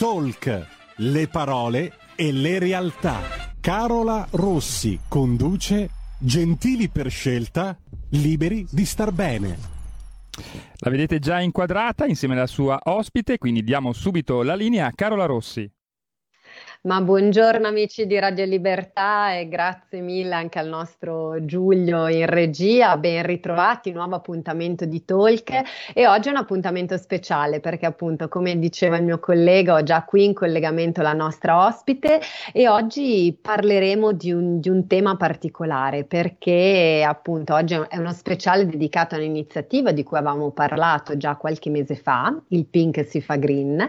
Talk, le parole e le realtà. Carola Rossi conduce Gentili per scelta, liberi di star bene. La vedete già inquadrata insieme alla sua ospite, quindi diamo subito la linea a Carola Rossi. Ma buongiorno amici di Radio Libertà e grazie mille anche al nostro Giulio in regia, ben ritrovati, nuovo appuntamento di Talk. E oggi è un appuntamento speciale perché appunto come diceva il mio collega ho già qui in collegamento la nostra ospite e oggi parleremo di un, di un tema particolare perché appunto oggi è uno speciale dedicato a un'iniziativa di cui avevamo parlato già qualche mese fa, il Pink si fa green,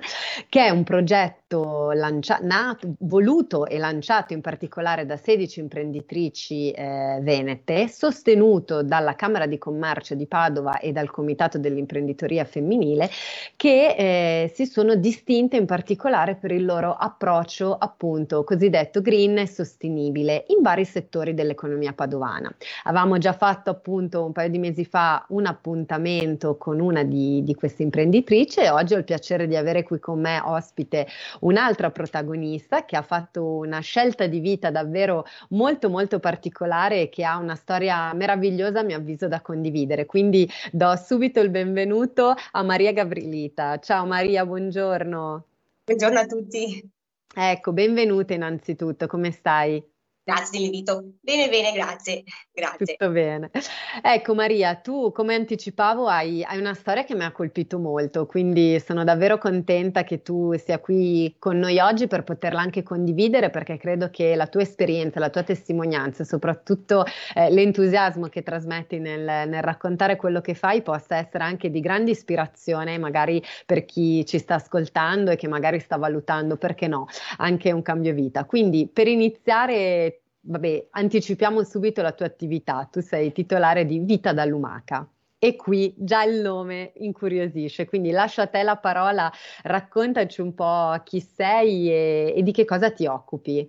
che è un progetto lancia- nato voluto e lanciato in particolare da 16 imprenditrici eh, venete, sostenuto dalla Camera di Commercio di Padova e dal Comitato dell'Imprenditoria Femminile, che eh, si sono distinte in particolare per il loro approccio appunto cosiddetto green e sostenibile in vari settori dell'economia padovana. Avevamo già fatto appunto un paio di mesi fa un appuntamento con una di, di queste imprenditrici e oggi ho il piacere di avere qui con me ospite un'altra protagonista artista che ha fatto una scelta di vita davvero molto molto particolare e che ha una storia meravigliosa a mio avviso da condividere. Quindi do subito il benvenuto a Maria Gavrilita. Ciao Maria, buongiorno. Buongiorno a tutti. Ecco, benvenuta innanzitutto, come stai? Grazie dell'invito. Bene, bene, grazie. grazie. Tutto bene. Ecco Maria, tu come anticipavo hai, hai, una storia che mi ha colpito molto, quindi sono davvero contenta che tu sia qui con noi oggi per poterla anche condividere perché credo che la tua esperienza, la tua testimonianza, soprattutto eh, l'entusiasmo che trasmetti nel, nel raccontare quello che fai possa essere anche di grande ispirazione magari per chi ci sta ascoltando e che magari sta valutando, perché no, anche un cambio vita. Quindi per iniziare vabbè, anticipiamo subito la tua attività. Tu sei titolare di Vita da Lumaca. E qui già il nome incuriosisce, quindi lascio a te la parola, raccontaci un po' chi sei e, e di che cosa ti occupi.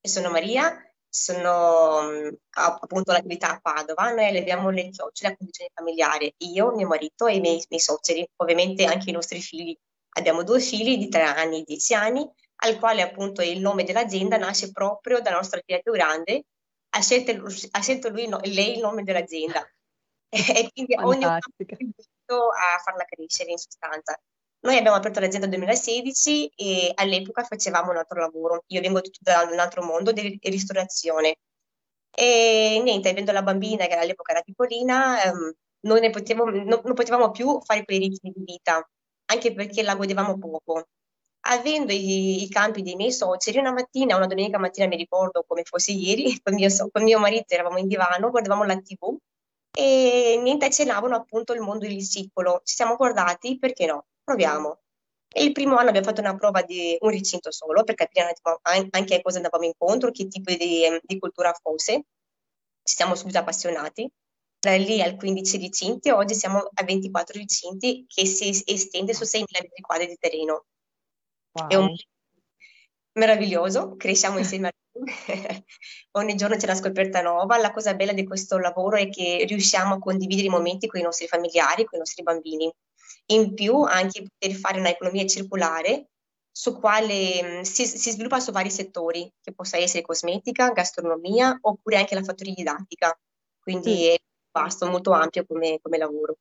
Sono Maria, sono mm, appunto l'attività a Padova, noi alleviamo le chiocciole a condizione familiare, io, mio marito e i miei, miei suoceri, ovviamente anche i nostri figli. Abbiamo due figli di tre anni e dieci anni al quale appunto il nome dell'azienda nasce proprio dalla nostra figlia più grande, ha scelto, ha scelto lui, no, lei il nome dell'azienda e quindi ogni ognuno ha contribuito a farla crescere in sostanza. Noi abbiamo aperto l'azienda nel 2016 e all'epoca facevamo un altro lavoro. Io vengo da un altro mondo di ristorazione. E niente, avendo la bambina che all'epoca era piccolina, ehm, non, ne potevamo, non, non potevamo più fare quei ritmi di vita, anche perché la godevamo poco avendo i, i, campi dei miei suoceri, una mattina, una domenica mattina mi ricordo come fosse ieri, con mio, con mio marito eravamo in divano, guardavamo la tv e niente accennavano appunto il mondo del siccolo. Ci siamo guardati, perché no? Proviamo. E il primo anno abbiamo fatto una prova di un recinto solo per capire anche a cosa andavamo incontro, che tipo di, di cultura fosse. Ci siamo subito appassionati. Da lì al 15 recinti, oggi siamo a 24 recinti che si estende su 6.000 metri quadri di terreno. Wow. È un meraviglioso, cresciamo insieme a lui, ogni giorno c'è una scoperta nuova. La cosa bella di questo lavoro è che riusciamo a condividere i momenti con i nostri familiari, con i nostri bambini. In più anche poter fare un'economia circolare su quale si, si, sviluppa su vari settori, che possa essere cosmetica, gastronomia oppure anche la fattoria didattica. Quindi mm. è vasto, molto ampio come, come lavoro.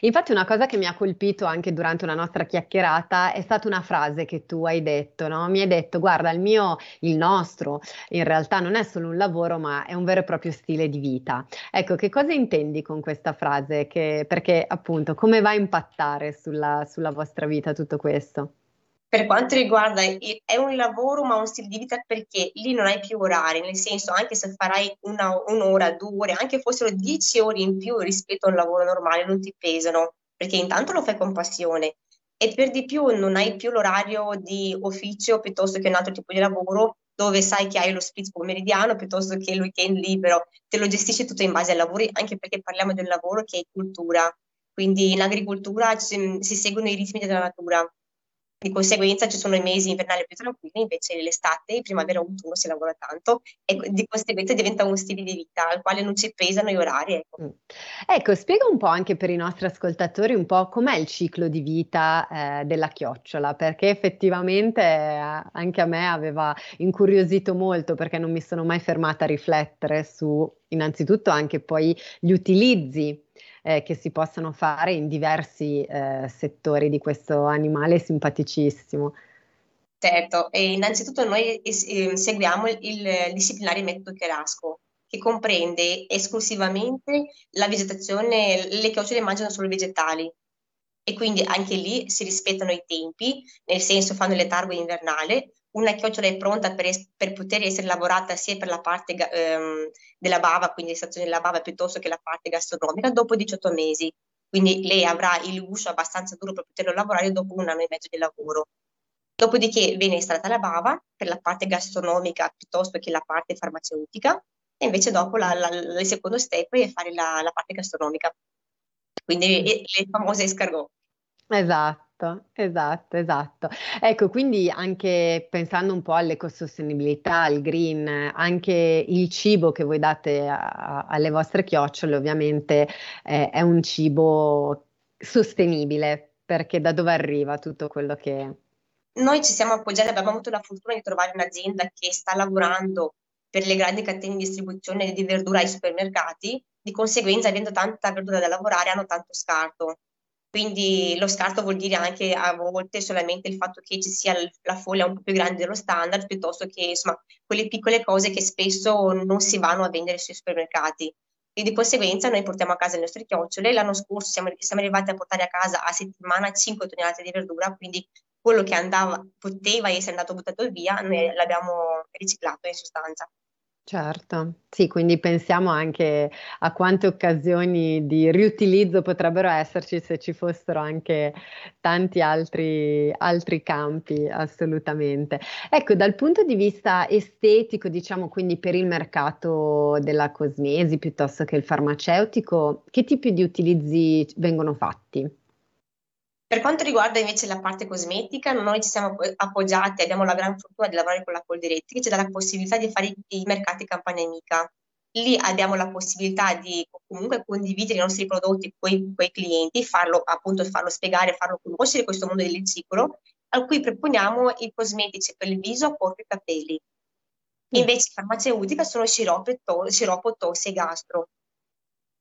Infatti una cosa che mi ha colpito anche durante una nostra chiacchierata è stata una frase che tu hai detto, no? Mi hai detto, guarda, il mio, il nostro, in realtà non è solo un lavoro, ma è un vero e proprio stile di vita. Ecco, che cosa intendi con questa frase? Che, perché appunto, come va a impattare sulla, sulla vostra vita tutto questo? Per quanto riguarda è un lavoro ma un stile di vita perché lì non hai più orari, nel senso anche se farai una, un'ora, due ore, anche fossero dieci ore in più rispetto a un lavoro normale, non ti pesano, perché intanto lo fai con passione. E per di più non hai più l'orario di ufficio piuttosto che un altro tipo di lavoro dove sai che hai lo split pomeridiano piuttosto che il weekend libero, te lo gestisci tutto in base ai lavori, anche perché parliamo del lavoro che è cultura, quindi in agricoltura si seguono i ritmi della natura di conseguenza ci sono i mesi invernali più tranquilli, invece l'estate, primavera, autunno si lavora tanto e di conseguenza diventa uno stile di vita al quale non ci pesano gli orari. Ecco, mm. ecco spiega un po' anche per i nostri ascoltatori un po' com'è il ciclo di vita eh, della chiocciola, perché effettivamente eh, anche a me aveva incuriosito molto perché non mi sono mai fermata a riflettere su innanzitutto anche poi gli utilizzi eh, che si possono fare in diversi eh, settori di questo animale simpaticissimo. Certo, e innanzitutto noi eh, seguiamo il, il disciplinare metodo Cherasco, che comprende esclusivamente la vegetazione, le chiocciole mangiano solo vegetali e quindi anche lì si rispettano i tempi, nel senso fanno il letargo invernale, una chiocciola è pronta per, es- per, poter essere lavorata sia per la parte ehm, della bava, quindi l'estrazione della bava, piuttosto che la parte gastronomica, dopo 18 mesi. Quindi lei avrà il guscio abbastanza duro per poterlo lavorare dopo un anno e mezzo di lavoro. Dopodiché viene estratta la bava per la parte gastronomica piuttosto che la parte farmaceutica e invece dopo la, la, il secondo step è fare la, la parte gastronomica, quindi le, le famose escargot. Esatto. Esatto, esatto. Ecco, quindi anche pensando un po' all'ecosostenibilità, al green, anche il cibo che voi date a, alle vostre chiocciole ovviamente eh, è un cibo sostenibile, perché da dove arriva tutto quello che... Noi ci siamo appoggiati, abbiamo avuto la fortuna di trovare un'azienda che sta lavorando per le grandi catene di distribuzione di verdura ai supermercati, di conseguenza, avendo tanta verdura da lavorare, hanno tanto scarto. Quindi lo scarto vuol dire anche a volte solamente il fatto che ci sia la foglia un po' più grande dello standard, piuttosto che insomma quelle piccole cose che spesso non si vanno a vendere sui supermercati. E di conseguenza noi portiamo a casa le nostre chiocciole. L'anno scorso siamo, siamo arrivati a portare a casa a settimana 5 tonnellate di verdura, quindi quello che andava, poteva essere andato buttato via, noi l'abbiamo riciclato in sostanza. Certo, sì, quindi pensiamo anche a quante occasioni di riutilizzo potrebbero esserci se ci fossero anche tanti altri, altri campi, assolutamente. Ecco, dal punto di vista estetico, diciamo quindi per il mercato della cosmesi piuttosto che il farmaceutico, che tipi di utilizzi vengono fatti? Per quanto riguarda invece la parte cosmetica, noi ci siamo appoggiati, abbiamo la gran fortuna di lavorare con la Coldiretti, che ci dà la possibilità di fare i mercati campagna amica. Lì abbiamo la possibilità di comunque condividere i nostri prodotti con i clienti, farlo appunto farlo spiegare, farlo conoscere questo mondo del ciclo, a cui proponiamo i cosmetici per il viso, corpo e capelli. Mm. Invece farmaceutica sono sciroppo, to- sciroppo tossi e gastro.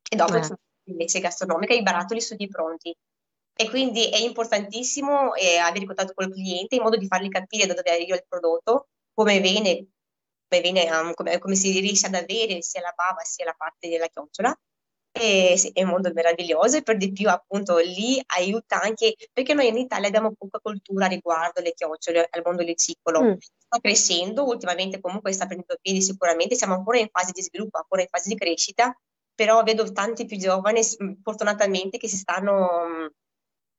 E dopo eh. invece gastronomica i barattoli sono di pronti. E quindi è importantissimo eh, avere contatto con il cliente in modo di fargli capire da dove arriva il prodotto, come viene, come, viene, um, come, come si riesce ad avere sia la bava sia la parte della chiocciola. E, sì, è un mondo meraviglioso e per di più appunto lì aiuta anche perché noi in Italia abbiamo poca cultura riguardo le chiocciole al mondo del ciclo. Mm. Sta crescendo, ultimamente comunque sta prendendo piedi sicuramente, siamo ancora in fase di sviluppo, ancora in fase di crescita, però vedo tanti più giovani fortunatamente che si stanno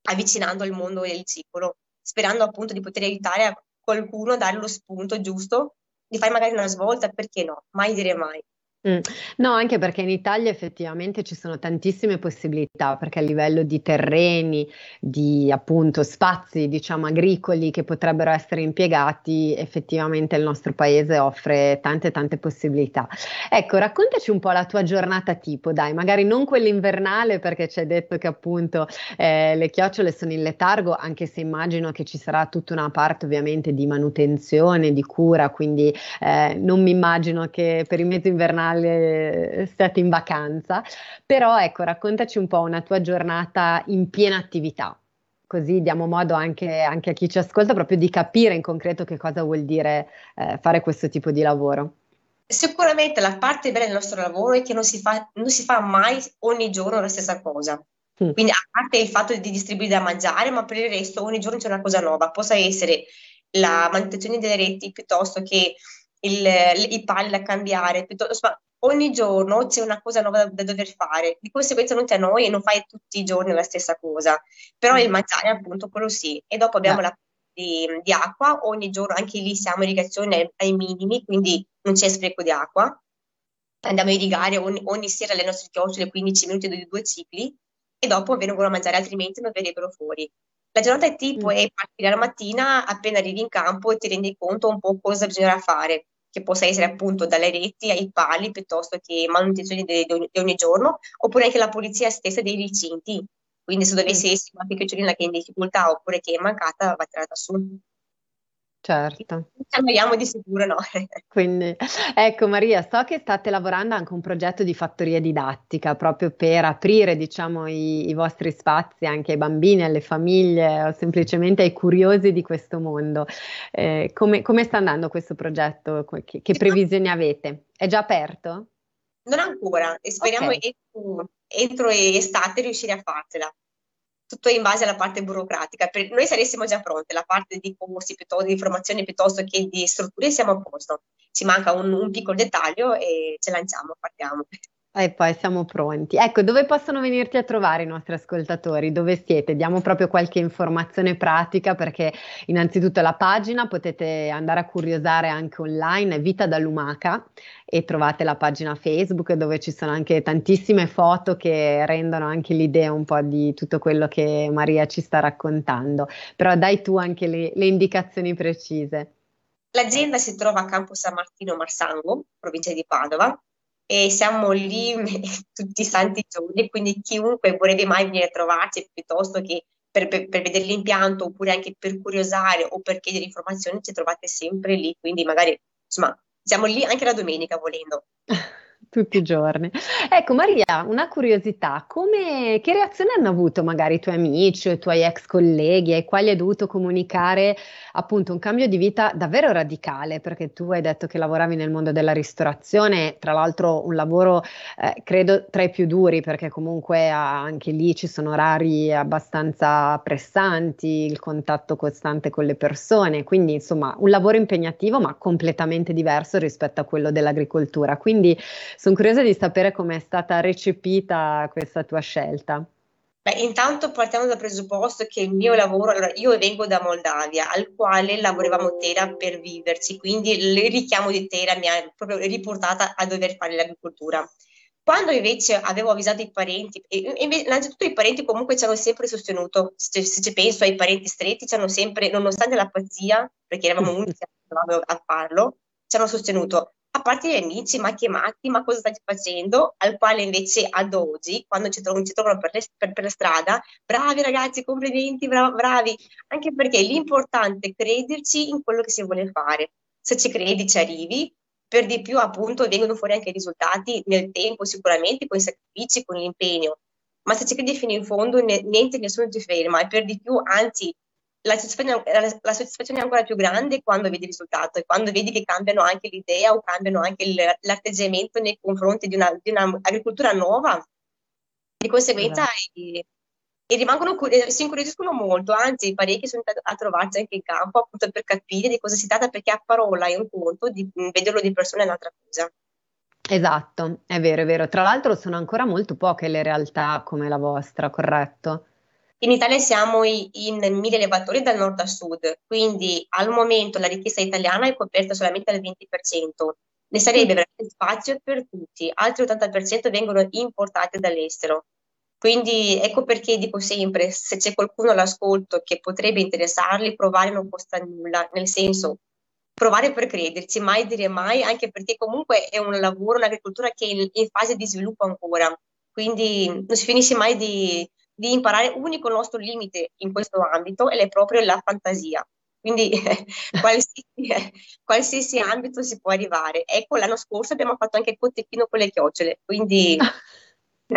avvicinando al mondo del ciclo, sperando appunto di poter aiutare qualcuno a dare lo spunto giusto di fare magari una svolta, perché no? Mai dire mai. Mm. No, anche perché in Italia effettivamente ci sono tantissime possibilità, perché a livello di terreni, di appunto spazi, diciamo, agricoli che potrebbero essere impiegati, effettivamente il nostro paese offre tante tante possibilità. Ecco, raccontaci un po' la tua giornata tipo, dai, magari non quella invernale, perché ci hai detto che appunto eh, le chiocciole sono in letargo, anche se immagino che ci sarà tutta una parte ovviamente di manutenzione, di cura, quindi eh, non mi immagino che per il mezzo invernale male state in vacanza, però ecco, raccontaci un po' una tua giornata in piena attività, così diamo modo anche, anche a chi ci ascolta proprio di capire in concreto che cosa vuol dire eh, fare questo tipo di lavoro. Sicuramente la parte bella del nostro lavoro è che non si fa, non si fa mai ogni giorno la stessa cosa. Mm. Quindi a parte il fatto di distribuire da mangiare, ma per il resto ogni giorno c'è una cosa nuova. Possa essere la manutenzione delle reti piuttosto che il, i pali da cambiare, piuttosto, ogni giorno c'è una cosa nuova da, da, dover fare, di conseguenza non c'è noi e non fai tutti i giorni la stessa cosa, però mm. il mangiare appunto quello sì, e dopo abbiamo yeah. la di, di, acqua, ogni giorno anche lì siamo in irrigazione ai, ai minimi, quindi non c'è spreco di acqua, andiamo a irrigare ogni, ogni sera le nostre chiocciole 15 minuti di due cicli e dopo vengono a mangiare, altrimenti non verrebbero fuori. La giornata è tipo mm. è partire la mattina, appena arrivi in campo e ti rendi conto un po' cosa bisognerà fare, che possa essere appunto dalle reti ai pali piuttosto che manutenzione di, di ogni giorno, oppure anche la pulizia stessa dei recinti. Quindi se dovesse mm. essere una piccolina che è in difficoltà oppure che è mancata, va tirata su. Certo. Ci annoiamo di sicuro, no? Quindi, ecco Maria, so che state lavorando anche un progetto di fattoria didattica proprio per aprire, diciamo, i, i vostri spazi anche ai bambini, alle famiglie o semplicemente ai curiosi di questo mondo. Eh, come, come sta andando questo progetto? Che, che previsioni avete? È già aperto? Non ancora, e speriamo Ok. entro, entro estate riuscire a farcela. Tutto in base alla parte burocratica. Per noi saressimo già pronte, la parte di corsi, piuttosto di formazione piuttosto che di strutture siamo a posto. Ci manca un, un piccolo dettaglio e ce lanciamo, partiamo. E poi siamo pronti. Ecco, dove possono venirti a trovare i nostri ascoltatori? Dove siete? Diamo proprio qualche informazione pratica perché innanzitutto la pagina potete andare a curiosare anche online, Vita da Lumaca e trovate la pagina Facebook dove ci sono anche tantissime foto che rendono anche l'idea un po' di tutto quello che Maria ci sta raccontando. Però dai tu anche le, le indicazioni precise. L'azienda si trova a Campo San Martino Marsango, provincia di Padova, e siamo lì tutti i santi giorni, quindi chiunque vorrebbe mai venire a trovarci piuttosto che per, per- per vedere l'impianto oppure anche per curiosare o per chiedere informazioni, ci trovate sempre lì, quindi magari insomma siamo lì anche la domenica volendo. Tutti i giorni. Ecco, Maria, una curiosità, come, che reazione hanno avuto magari i tuoi amici o i tuoi ex colleghi ai quali hai dovuto comunicare appunto un cambio di vita davvero radicale? Perché tu hai detto che lavoravi nel mondo della ristorazione, tra l'altro un lavoro eh, credo tra i più duri, perché comunque anche lì ci sono orari abbastanza pressanti, il contatto costante con le persone, quindi insomma un lavoro impegnativo ma completamente diverso rispetto a quello dell'agricoltura. Quindi sono curiosa di sapere come è stata recepita questa tua scelta. Beh, intanto partiamo dal presupposto che il mio lavoro, allora io vengo da Moldavia, al quale lavoravamo tela per viverci, quindi il richiamo di tela mi ha proprio riportata a dover fare l'agricoltura. Quando invece avevo avvisato i parenti, innanzitutto i parenti comunque ci hanno sempre sostenuto, se, ci penso ai parenti stretti, ci hanno sempre, nonostante la pazzia, perché eravamo unici a farlo, ci hanno sostenuto. A parte gli amici, ma che matti, ma cosa stai facendo? Al quale invece ad oggi, quando ci trovano, ci trovano per, le, per- per la strada, bravi ragazzi, complimenti, bra- bravi, anche perché l'importante è crederci in quello che si vuole fare. Se ci credi, ci arrivi, per di più appunto vengono fuori anche i risultati nel tempo, sicuramente, con i sacrifici, con l'impegno. Ma se ci credi fino in fondo, ne- niente, nessuno ti ferma, e per di più, anzi, la soddisfazione, la- soddisfazione è ancora più grande quando vedi il risultato e quando vedi che cambiano anche l'idea o cambiano anche il- l'atteggiamento nei confronti di una, di un'agricoltura nuova. Di conseguenza, Esatto. e, e rimangono, si incuriosiscono molto, anzi, parecchi sono andati a trovarsi anche in campo appunto per capire di cosa si tratta, perché a parola è un conto, di, vederlo di persona è un'altra cosa. Esatto, è vero, è vero. Tra l'altro sono ancora molto poche le realtà come la vostra, corretto? In Italia siamo in mille allevatori dal nord a sud, quindi al momento la richiesta italiana è coperta solamente al 20%. Ne sarebbe veramente spazio per tutti, altri 80% vengono importati dall'estero. Quindi ecco perché dico sempre, se c'è qualcuno all'ascolto che potrebbe interessarli, provare non costa nulla, nel senso provare per crederci, mai dire mai, anche perché comunque è un lavoro, un'agricoltura che è in, in fase di sviluppo ancora, quindi non si finisce mai di, di imparare. Unico nostro limite in questo ambito è proprio la fantasia. Quindi qualsiasi, qualsiasi ambito si può arrivare. Ecco, l'anno scorso abbiamo fatto anche il cotechino con le chiocciole, quindi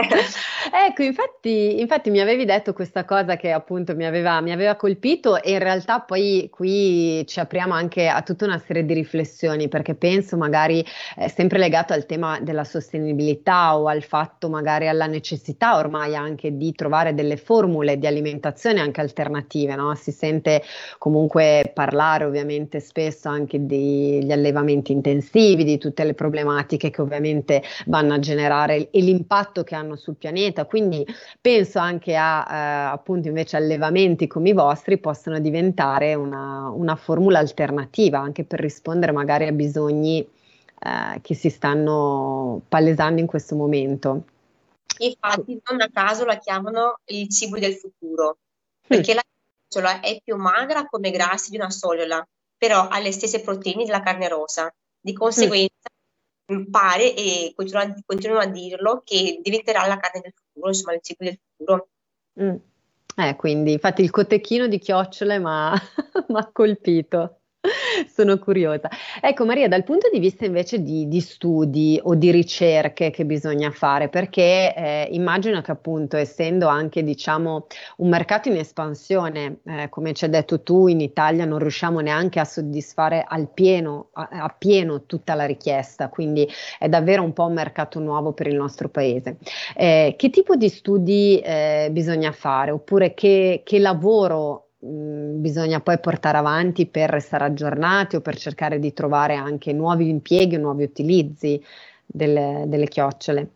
Ecco, infatti, infatti mi avevi detto questa cosa che appunto mi aveva, mi aveva colpito e in realtà poi qui ci apriamo anche a tutta una serie di riflessioni perché penso magari eh, sempre legato al tema della sostenibilità o al fatto magari alla necessità ormai anche di trovare delle formule di alimentazione anche alternative, no? Si sente comunque parlare ovviamente spesso anche degli allevamenti intensivi, di tutte le problematiche che ovviamente vanno a generare e l'impatto che hanno sul pianeta. Quindi penso anche a eh, appunto invece allevamenti come i vostri possano diventare una, una formula alternativa anche per rispondere magari a bisogni eh, che si stanno palesando in questo momento. infatti non a caso la chiamano il cibo del futuro, Mm, perché la ciotola è più magra come grassi di una sogliola, però ha le stesse proteine della carne rosa. Di mm. conseguenza pare, e continuano, continuano a dirlo, che diventerà la carne del futuro, insomma il cibo del futuro. Mm. Eh, quindi infatti il cotechino di chiocciole mi ha colpito. Sono curiosa. Ecco Maria, dal punto di vista invece di, di studi o di ricerche che bisogna fare, perché eh, immagino che appunto essendo anche diciamo un mercato in espansione, eh, come ci hai detto tu, in Italia non riusciamo neanche a soddisfare al pieno, a, a, pieno tutta la richiesta, quindi è davvero un po' un mercato nuovo per il nostro paese. Eh, che tipo di studi eh, bisogna fare oppure che, che lavoro bisogna poi portare avanti per restare aggiornati o per cercare di trovare anche nuovi impieghi o nuovi utilizzi delle, delle chiocciole?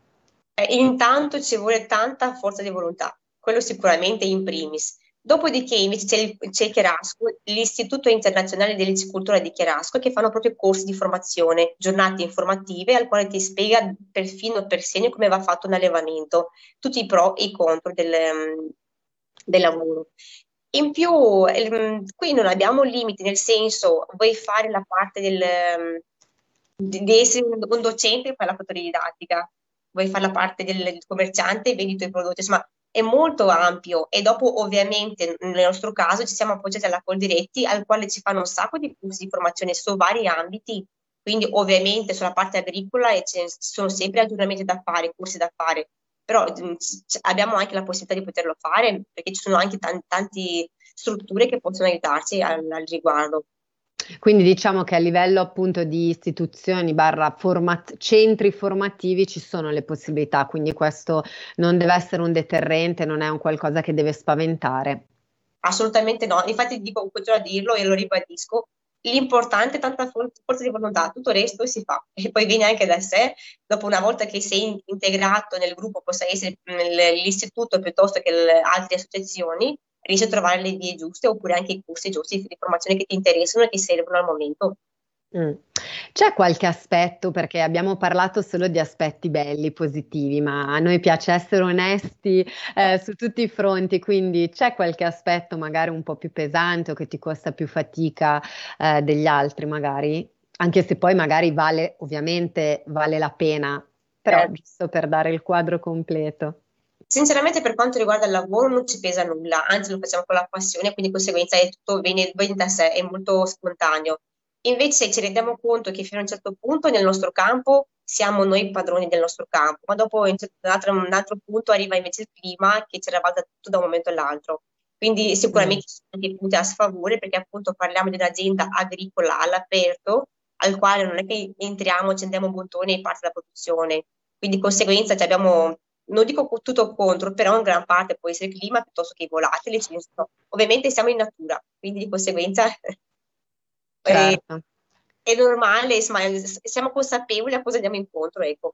Eh, intanto ci vuole tanta forza di volontà, quello sicuramente in primis. Dopodiché invece c'è, il, c'è Cherasco, l'Istituto Internazionale dell'Icicultura di Cherasco, che fanno proprio corsi di formazione, giornate informative, al quale ti spiega per fino per segno come va fatto un allevamento, tutti i pro e i contro del, mm, del lavoro. In più, ehm, qui non abbiamo limiti, nel senso, vuoi fare la parte del, ehm, di, essere un, docente e fai la fotodidattica, vuoi fare la parte del, commerciante e vendi i tuoi prodotti, insomma, è molto ampio. E dopo ovviamente nel nostro caso ci siamo appoggiati alla Coldiretti al quale ci fanno un sacco di corsi di formazione su vari ambiti, quindi ovviamente sulla parte agricola ci sono sempre aggiornamenti da fare, corsi da fare, però mm, abbiamo anche la possibilità di poterlo fare perché ci sono anche tanti, tanti strutture che possono aiutarci al, al riguardo. Quindi diciamo che a livello appunto di istituzioni barra format- centri formativi ci sono le possibilità, quindi questo non deve essere un deterrente, non è un qualcosa che deve spaventare. Assolutamente no, infatti dico, continuo a dirlo e lo ribadisco, L'importante è tanta forza di volontà, tutto il resto si fa e poi viene anche da sé. Dopo una volta che sei integrato nel gruppo, possa essere l'istituto piuttosto che le altre associazioni, riesci a trovare le vie giuste oppure anche i corsi giusti di formazione che ti interessano e che servono al momento. Mm. C'è qualche aspetto, perché abbiamo parlato solo di aspetti belli, positivi, ma a noi piace essere onesti eh, su tutti i fronti, quindi c'è qualche aspetto magari un po' più pesante o che ti costa più fatica eh, degli altri, magari? Anche se poi magari vale, ovviamente vale la pena, però eh. giusto per dare il quadro completo. Sinceramente per quanto riguarda il lavoro non ci pesa nulla, anzi lo facciamo con la passione, quindi di conseguenza è tutto viene, viene da sé, è molto spontaneo. Invece ci rendiamo conto che fino a un certo punto nel nostro campo siamo noi padroni del nostro campo, ma dopo un altro, un altro punto arriva invece il clima che ci ravalda tutto da un momento all'altro. Quindi sicuramente mm. ci sono dei punti a sfavore perché appunto parliamo di un'azienda agricola all'aperto al quale non è che entriamo, accendiamo un bottone e parte la produzione. Quindi di conseguenza abbiamo, non dico tutto contro, però in gran parte può essere il clima piuttosto che i volatili. Ovviamente siamo in natura, quindi di conseguenza Certo. È, è normale, insomma, siamo consapevoli a cosa andiamo incontro, ecco.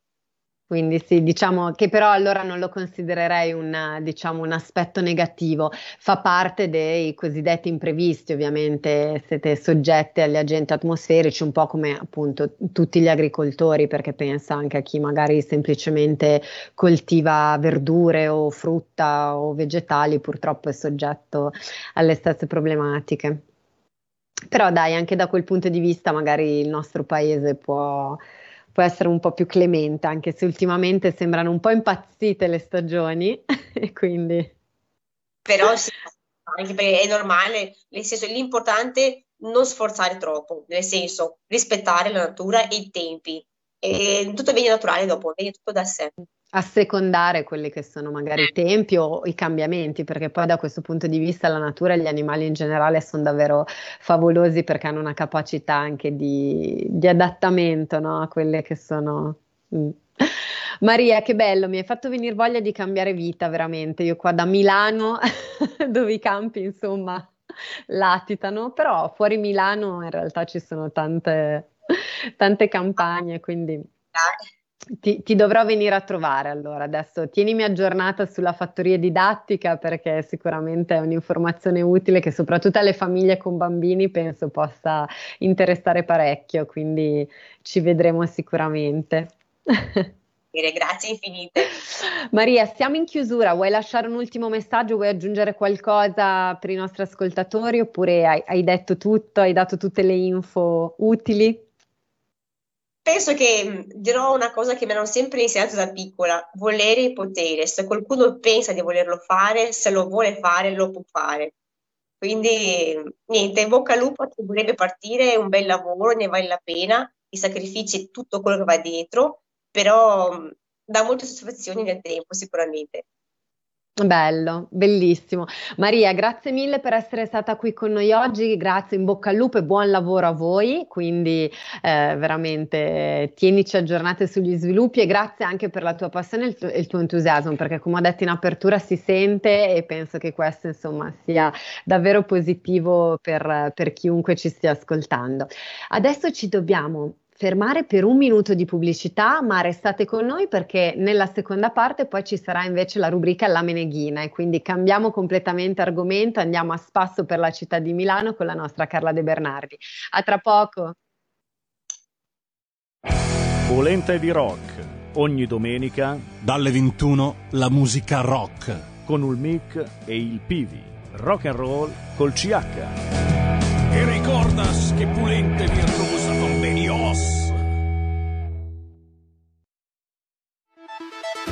Quindi sì, diciamo che però allora non lo considererei un, diciamo, un aspetto negativo, fa parte dei cosiddetti imprevisti, ovviamente siete soggetti agli agenti atmosferici, un po' come appunto tutti gli agricoltori, perché pensa anche a chi magari semplicemente coltiva verdure o frutta o vegetali, purtroppo è soggetto alle stesse problematiche. Però dai, anche da quel punto di vista magari il nostro paese può, può essere un po' più clemente, anche se ultimamente sembrano un po' impazzite le stagioni, e quindi... Però sì, anche perché è normale, nel senso l'importante è non sforzare troppo, nel senso rispettare la natura e i tempi. E tutto viene naturale dopo, viene tutto da sé assecondare quelli che sono magari i tempi o i cambiamenti, perché poi da questo punto di vista la natura e gli animali in generale sono davvero favolosi perché hanno una capacità anche di, di adattamento no? a quelle che sono. Mm. Maria, che bello, mi hai fatto venire voglia di cambiare vita veramente. Io qua da Milano, dove i campi insomma latitano, però fuori Milano in realtà ci sono tante, tante campagne, quindi ti, ti, dovrò venire a trovare allora. Adesso tienimi aggiornata sulla fattoria didattica perché sicuramente è un'informazione utile che soprattutto alle famiglie con bambini penso possa interessare parecchio, quindi ci vedremo sicuramente. Grazie infinite. Maria, siamo in chiusura. Vuoi lasciare un ultimo messaggio? Vuoi aggiungere qualcosa per i nostri ascoltatori oppure hai, hai detto tutto, hai dato tutte le info utili? Penso che dirò una cosa che mi hanno sempre insegnato da piccola, volere e potere. Se qualcuno pensa di volerlo fare, se lo vuole fare, lo può fare. Quindi niente, in bocca al lupo a chi vorrebbe partire, un bel lavoro, ne vale la pena, i sacrifici e tutto quello che va dietro, però dà molte soddisfazioni nel tempo sicuramente. Bello, bellissimo. Maria, grazie mille per essere stata qui con noi oggi, grazie, in bocca al lupo e buon lavoro a voi, quindi eh, veramente tienici aggiornate sugli sviluppi e grazie anche per la tua passione e il, tuo, il tuo entusiasmo, perché come ho detto in apertura si sente e penso che questo insomma sia davvero positivo per, per chiunque ci stia ascoltando. Adesso ci dobbiamo fermare per un minuto di pubblicità, ma restate con noi perché nella seconda parte poi ci sarà invece la rubrica La Meneghina e quindi cambiamo completamente argomento, andiamo a spasso per la città di Milano con la nostra Carla De Bernardi. A tra poco. Polenta di rock, ogni domenica dalle 21 la musica rock con il mic e il Pivi. Rock and roll col CH. E ricordas che Pulente virtuosa con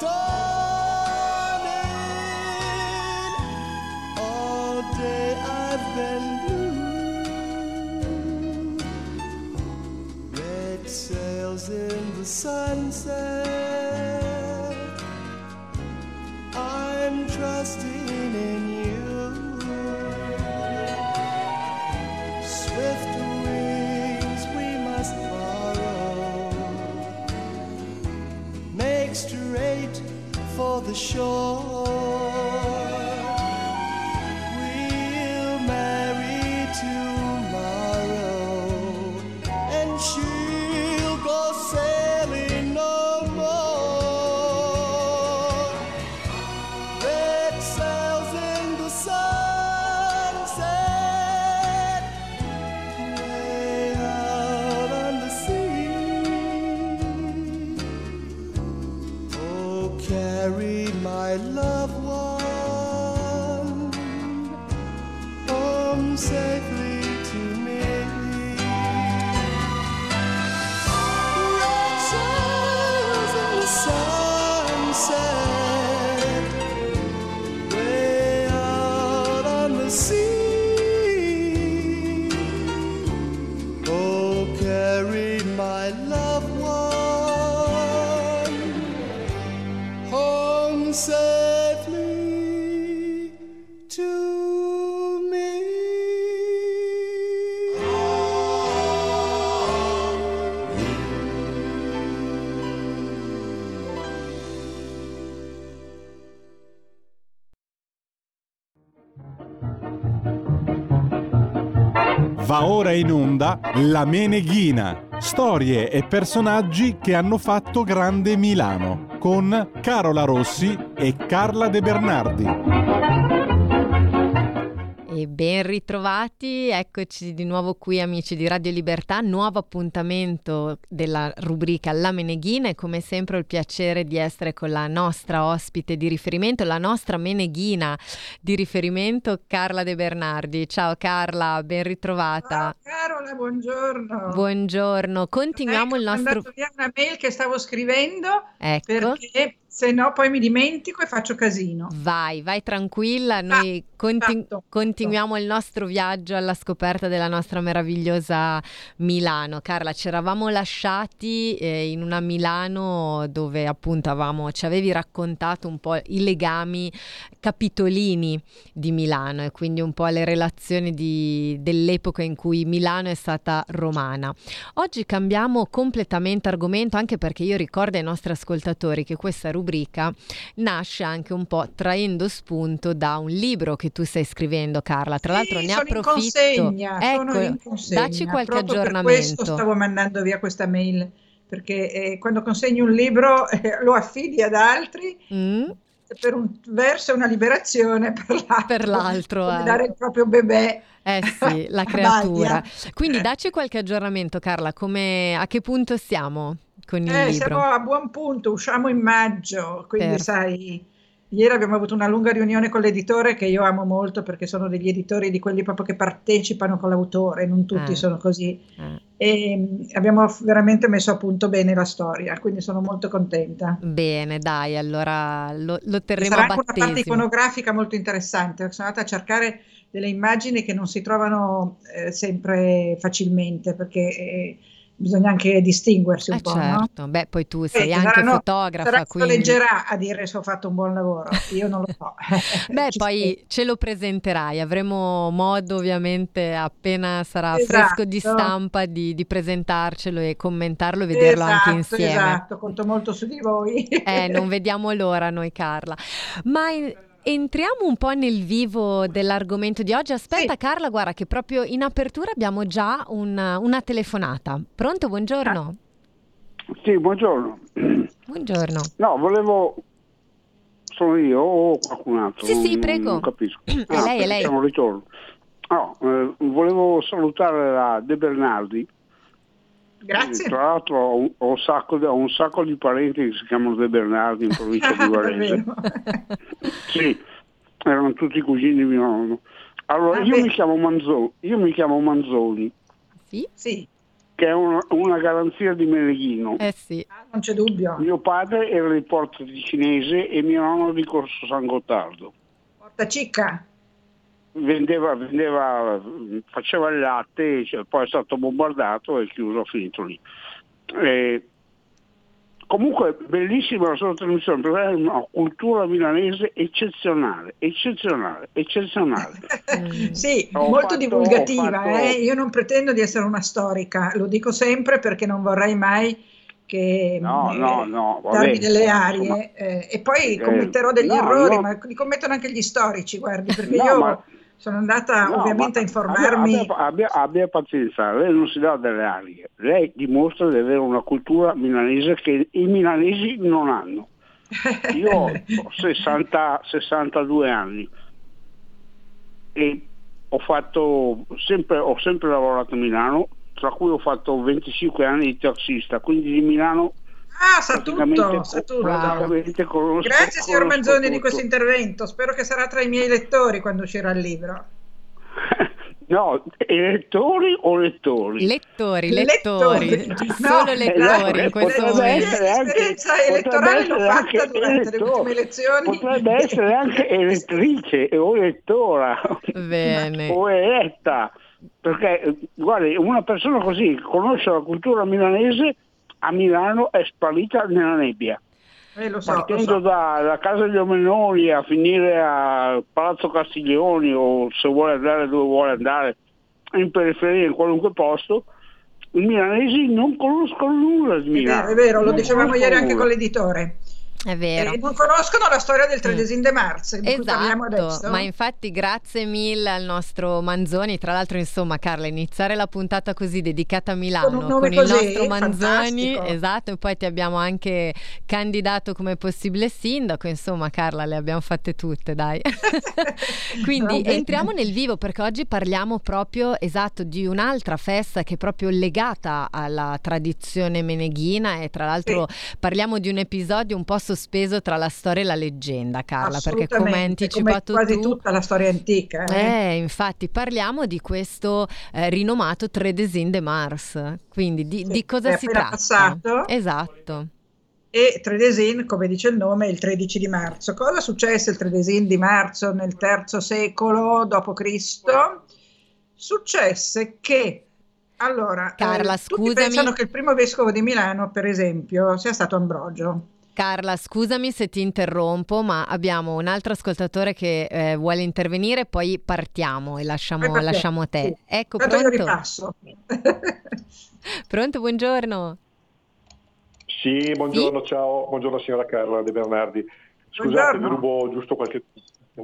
多 Va ora in onda La Meneghina, storie e personaggi che hanno fatto grande Milano, con Carola Rossi e Carla De Bernardi. E ben ritrovati, eccoci di nuovo qui amici di Radio Libertà, nuovo appuntamento della rubrica La Meneghina e come sempre ho il piacere di essere con la nostra ospite di riferimento, la nostra Meneghina di riferimento Carla De Bernardi. Ciao Carla, ben ritrovata. Ciao Carola, buongiorno. Buongiorno, continuiamo Ecco, il Ho nostro... mandato via una mail che stavo scrivendo Ecco. perché se no poi mi dimentico e faccio casino. Vai, vai tranquilla, noi conti- fatto, continuiamo il nostro viaggio alla scoperta della nostra meravigliosa Milano. Carla, ci eravamo lasciati eh, in una Milano dove appunto avevamo, ci avevi raccontato un po' i legami capitolini di Milano e quindi un po' le relazioni di- dell'epoca in cui Milano è stata romana. Oggi cambiamo completamente argomento anche perché io ricordo ai nostri ascoltatori che questa rubrica rubrica nasce anche un po' traendo spunto da un libro che tu stai scrivendo, Carla. Tra l'altro Sì, ne sono in approfitto. consegna, Ecco, in consegna. dacci qualche Proprio aggiornamento. Per questo stavo mandando via questa mail, perché eh, quando consegni un libro eh, lo affidi ad altri, Mm? Per un verso è una liberazione, per l'altro, Per l'altro, come eh. dare il proprio bebè. Eh sì, la creatura. Quindi dacci qualche aggiornamento, Carla, come, a che punto siamo con il Eh, libro? siamo a buon punto, usciamo in maggio, quindi Per- sai, ieri abbiamo avuto una lunga riunione con l'editore che io amo molto perché sono degli editori di quelli proprio che partecipano con l'autore, non tutti Eh. sono così. Eh. E abbiamo veramente messo a punto bene la storia, quindi sono molto contenta. Bene, dai, allora lo, lo terremo sarà a anche una parte battesimo. iconografica molto interessante, sono andata a cercare delle immagini che non si trovano eh, sempre facilmente perché eh, bisogna anche distinguersi un Eh po', no? certo, beh, poi tu sei Eh, anche saranno- fotografa, sarà quindi... leggerà a dire se ho fatto un buon lavoro, io non lo so. Beh, Ci poi ce lo presenterai, avremo modo ovviamente appena sarà Esatto. fresco di stampa di, di presentarcelo e commentarlo e vederlo anche Esatto, insieme. Esatto, conto molto su di voi. Eh, non vediamo l'ora noi, Carla. Ma in- entriamo un po' nel vivo dell'argomento di oggi. Aspetta, Carla, guarda che proprio in apertura abbiamo già una, una telefonata. Pronto? Buongiorno. Sì, buongiorno. Buongiorno. No, volevo... Sono io o qualcun altro? Sì, sì, prego. Non capisco. È lei, è lei. Un ritorno. No, eh, volevo salutare la De Bernardi. Grazie. Tra l'altro ho un, ho sacco di, ho un sacco di parenti che si chiamano De Bernardi in provincia di Varese. Sì, erano tutti cugini di mio nonno. Allora, Ah, io mi, chiamo Manzo- io mi chiamo Manzoni, Sì? Sì, che è una, una garanzia di Meneghino. Eh sì. non c'è dubbio. Mio padre era di Porta di Cinese e mio nonno di Corso San Gottardo. Porta cicca. Vendeva, vendeva, faceva il latte, cioè, poi è stato bombardato e chiuso, finito lì. Eh, comunque bellissima la sua trasmissione perché è una cultura milanese eccezionale, eccezionale, eccezionale. Sì, Ho molto fatto- divulgativa. fatto- eh. Io non pretendo di essere una storica, lo dico sempre perché non vorrei mai che No, eh, no, no, vabbè, darmi delle insomma, arie eh, e poi eh, commetterò degli no, errori, no. ma li commettono anche gli storici, guardi, perché No, io ma- sono andata No, ovviamente a ma informarmi. Abbia, abbia- abbia pazienza, lei non si dà delle arie, lei dimostra di avere una cultura milanese che i milanesi non hanno. Io ho 60 62 anni e ho fatto sempre, ho sempre lavorato a Milano, tra cui ho fatto 25 anni di taxista, quindi di Milano Ah, sa tutto, sa tutto. conosco- Grazie signor Manzoni di tutto. questo intervento, spero che sarà tra i miei lettori quando uscirà il libro. No, elettori o lettori? Lettori, Lettori. lettori, No, solo eh, lettori in eh, questo potrebbe momento. essere anche- L'esperienza elettorale l'ho fatta durante le elettor- ultime elezioni. Potrebbe essere anche elettrice o elettora Bene. o eletta, perché eh, guardi, una persona così conosce la cultura milanese a Milano è sparita nella nebbia. Eh, lo so, Partendo so. da- dalla casa degli Omenoni a finire a Palazzo Castiglioni o se vuole andare dove vuole andare, in periferia, in qualunque posto, i milanesi non conoscono nulla di È Milano. vero, è vero, lo Non dicevamo ieri anche nulla. con l'editore. È vero. Eh, non conoscono la storia del Tredesin de di cui parliamo Esatto, ma infatti grazie mille al nostro Manzoni, tra l'altro insomma Carla, iniziare la puntata così dedicata a Milano Con con, il nostro Manzoni, fantastico. esatto, e poi ti abbiamo anche candidato come possibile sindaco, insomma Carla le abbiamo fatte tutte, dai. Quindi entriamo nel vivo perché oggi parliamo proprio esatto di un'altra festa che è proprio legata alla tradizione meneghina. E tra l'altro parliamo di un episodio un po' sospeso tra la storia e la leggenda, Carla, perché come hai anticipato come quasi tu tutta la storia antica. eh. eh, infatti parliamo di questo eh, rinomato Tredesin de Mars. Quindi di, Sì, di cosa si tratta? passato. Esatto. E Tredesin, come dice il nome, il 13 di marzo. Cosa successe il Tredesin di marzo nel III secolo d.C.? Successe che, allora, Carla, eh, tutti scusami. pensano che il primo vescovo di Milano, per esempio, sia stato Ambrogio. Carla, scusami se ti interrompo, ma abbiamo un altro ascoltatore che eh, vuole intervenire, poi partiamo e lasciamo, lasciamo te. sì. Ecco, Tanto io pronto? ripasso. Pronto, buongiorno. Sì, buongiorno, sì? ciao, buongiorno signora Carla De Bernardi. Scusate, vi rubo giusto qualche,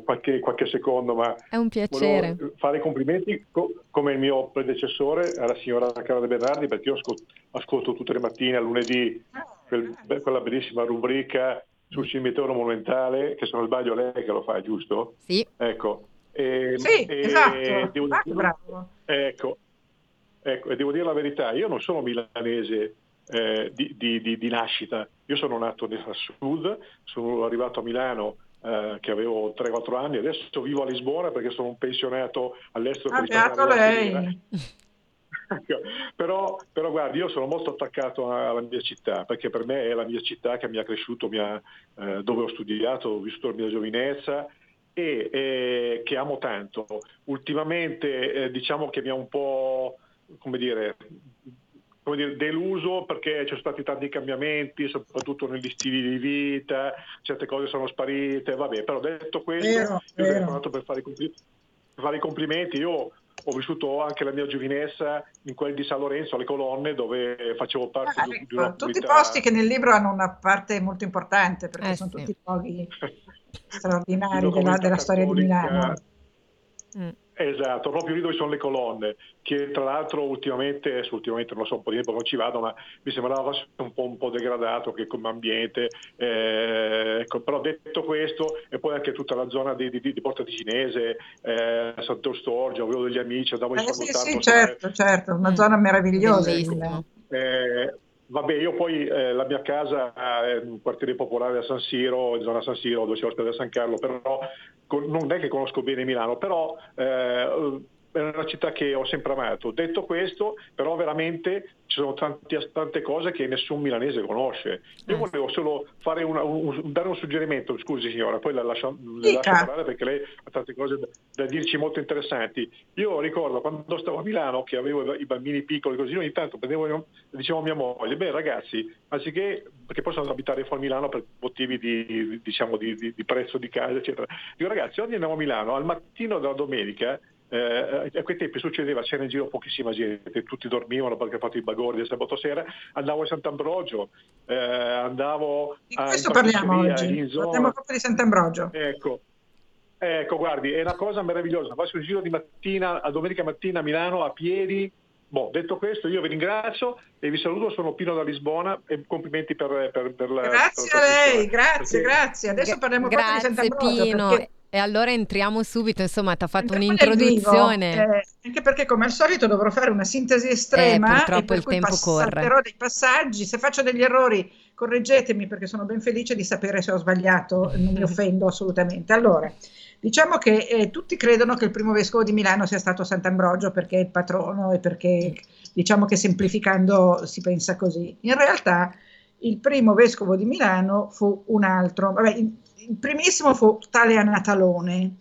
qualche, qualche, secondo, ma è un piacere. Fare i complimenti co- come il mio predecessore alla signora Carla De Bernardi, perché io ascolto, ascolto tutte le mattine a lunedì quel, quella bellissima rubrica sul cimitero monumentale, che se non sbaglio lei che lo fa, giusto? Sì. Ecco. E, sì, e, esatto. Devo, ah, bravo. Ecco, ecco, e devo dire la verità, io non sono milanese eh, di, di, di, di, nascita, io sono nato nel sud, sono arrivato a Milano eh, che avevo 3-4 anni, adesso vivo a Lisbona perché sono un pensionato all'estero. Ah, beato lei! però, però guardi, io sono molto attaccato alla mia città, perché per me è la mia città che mi ha cresciuto, mi ha, eh, dove ho studiato, ho vissuto la mia giovinezza e eh, che amo tanto. Ultimamente eh, diciamo che mi ha un po', come dire, come dire, deluso perché ci sono stati tanti cambiamenti, soprattutto negli stili di vita, certe cose sono sparite, vabbè, però detto questo, vero, io sono fare, per fare i complimenti, io ho vissuto anche la mia giovinezza in quel di San Lorenzo, alle colonne, dove facevo parte ah, di, ecco, di una Tutti i posti che nel libro hanno una parte molto importante, perché eh, sono sì. tutti luoghi straordinari della, della storia di Milano. Mm. Esatto, proprio lì dove sono le colonne, che tra l'altro ultimamente, ultimamente non so, un po' di tempo non ci vado, ma mi sembrava un po', un po degradato che come ambiente, eh, ecco, però detto questo, e poi anche tutta la zona di, di, di Porta Ticinese, eh, Santo Storgio, avevo degli amici, andavo in eh, Sì, sì, certo, certo, una zona meravigliosa. Eh, Vabbè, io poi eh, la mia casa è un quartiere popolare a San Siro, in zona San Siro, dove c'è l'ospedale San Carlo, però con, non è che conosco bene Milano, però eh, è una città che ho sempre amato. Detto questo, però veramente ci sono tanti, tante cose che nessun milanese conosce. Io eh. volevo solo una, un, dare un suggerimento, scusi signora, poi la lascio, la lascio parlare perché lei ha tante cose da, da, dirci molto interessanti. Io ricordo quando stavo a Milano che avevo i bambini piccoli così, ogni tanto prendevo, dicevo a mia moglie, beh ragazzi, anziché, perché poi sono abitare fuori Milano per motivi di, diciamo, di, di, di prezzo di casa, eccetera, dico ragazzi, oggi andiamo a Milano, al mattino della domenica eh, a quei tempi succedeva, c'era in giro pochissima gente, tutti dormivano perché ho fatto i bagori del sabato sera, andavo a Sant'Ambrogio, eh, andavo di questo parliamo oggi, parliamo proprio di Sant'Ambrogio. Ecco, ecco, guardi, è una cosa meravigliosa, faccio il giro di mattina, a domenica mattina a Milano a piedi, Boh, detto questo, io vi ringrazio e vi saluto, sono Pino da Lisbona e complimenti per, per, per la... Grazie per a lei, grazie, perché... grazie. Adesso parliamo grazie, proprio di Sant'Ambrogio. Pino. Perché... E allora entriamo subito, insomma, ti ha fatto un'introduzione. Vivo, eh, anche perché come al solito dovrò fare una sintesi estrema eh, purtroppo il tempo pass- corre. dei passaggi, se faccio degli errori correggetemi perché sono ben felice di sapere se ho sbagliato, non mi offendo assolutamente. Allora, diciamo che eh, tutti credono che il primo vescovo di Milano sia stato Sant'Ambrogio perché è il patrono e perché diciamo che semplificando si pensa così. In realtà il primo vescovo di Milano fu un altro, vabbè, il primissimo fu tale Anatalone,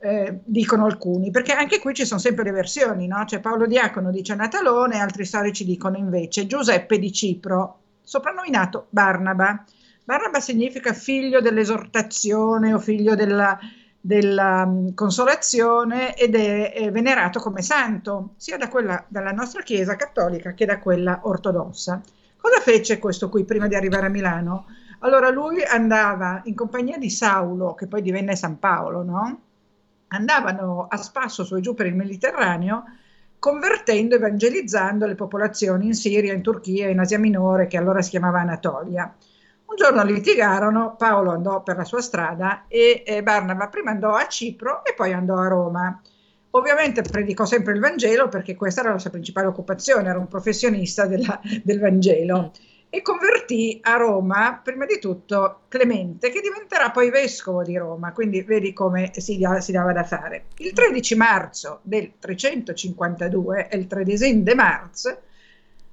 eh, dicono alcuni, perché anche qui ci sono sempre le versioni, no? Cioè Paolo Diacono dice Natalone, altri storici dicono invece Giuseppe di Cipro, soprannominato Barnaba. Barnaba significa figlio dell'esortazione o figlio della, della um, consolazione ed è, è, venerato come santo, sia da quella, dalla nostra Chiesa cattolica che da quella ortodossa. Cosa fece questo qui prima di arrivare a Milano? Allora lui andava in compagnia di Saulo, che poi divenne San Paolo, no? Andavano a spasso su e giù per il Mediterraneo, convertendo, evangelizzando le popolazioni in Siria, in Turchia, in Asia Minore, che allora si chiamava Anatolia. Un giorno litigarono, Paolo andò per la sua strada e eh, Barnaba prima andò a Cipro e poi andò a Roma. Ovviamente predicò sempre il Vangelo perché questa era la sua principale occupazione, era un professionista della, del Vangelo e convertì a Roma, prima di tutto, Clemente, che diventerà poi vescovo di Roma, quindi vedi come si, si dava da fare. Il 13 marzo del 352, è il Tredesin de Mars,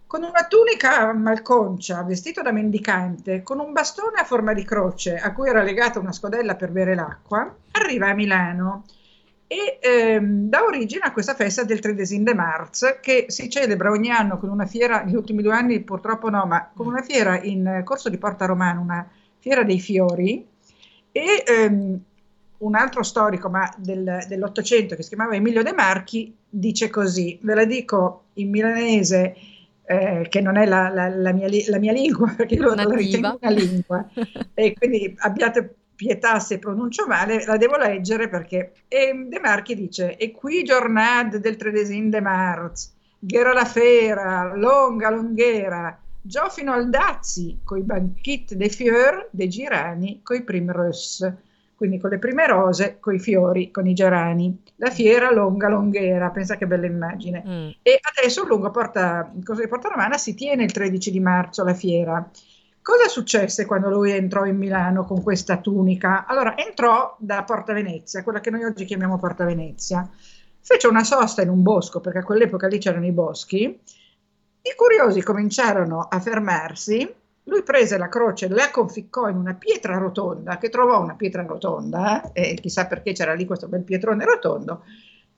con una tunica malconcia, vestito da mendicante, con un bastone a forma di croce, a cui era legata una scodella per bere l'acqua, arriva a Milano e ehm, dà origine a questa festa del 30 de Marz che si celebra ogni anno con una fiera, negli ultimi due anni purtroppo no, ma con una fiera in corso di Porta Romana, una fiera dei fiori. E ehm, un altro storico ma del, dell'Ottocento che si chiamava Emilio De Marchi dice così, ve la dico in milanese eh, che non è la, la, la, mia, la, mia, lingua, perché io la ritengo una lingua, e quindi abbiate pietà se pronuncio male, la devo leggere perché e De Marchi dice, e qui giornate del tredesin de marz, ghera la fera, longa longhera, già fino al Dazzi, coi banchit de fior, de girani, coi primrös quindi con le prime rose, con i fiori, con i gerani. La fiera longa, longhera, pensa che bella immagine. Mm. E adesso lungo Porta, Cosa di Porta Romana si tiene il 13 di marzo la fiera. Cosa successe quando lui entrò in Milano con questa tunica? Allora, entrò da Porta Venezia, quella che noi oggi chiamiamo Porta Venezia, fece una sosta in un bosco, perché a quell'epoca lì c'erano i boschi, i curiosi cominciarono a fermarsi. Lui prese la croce, la conficcò in una pietra rotonda, che trovò una pietra rotonda, eh, e chissà perché c'era lì questo bel pietrone rotondo,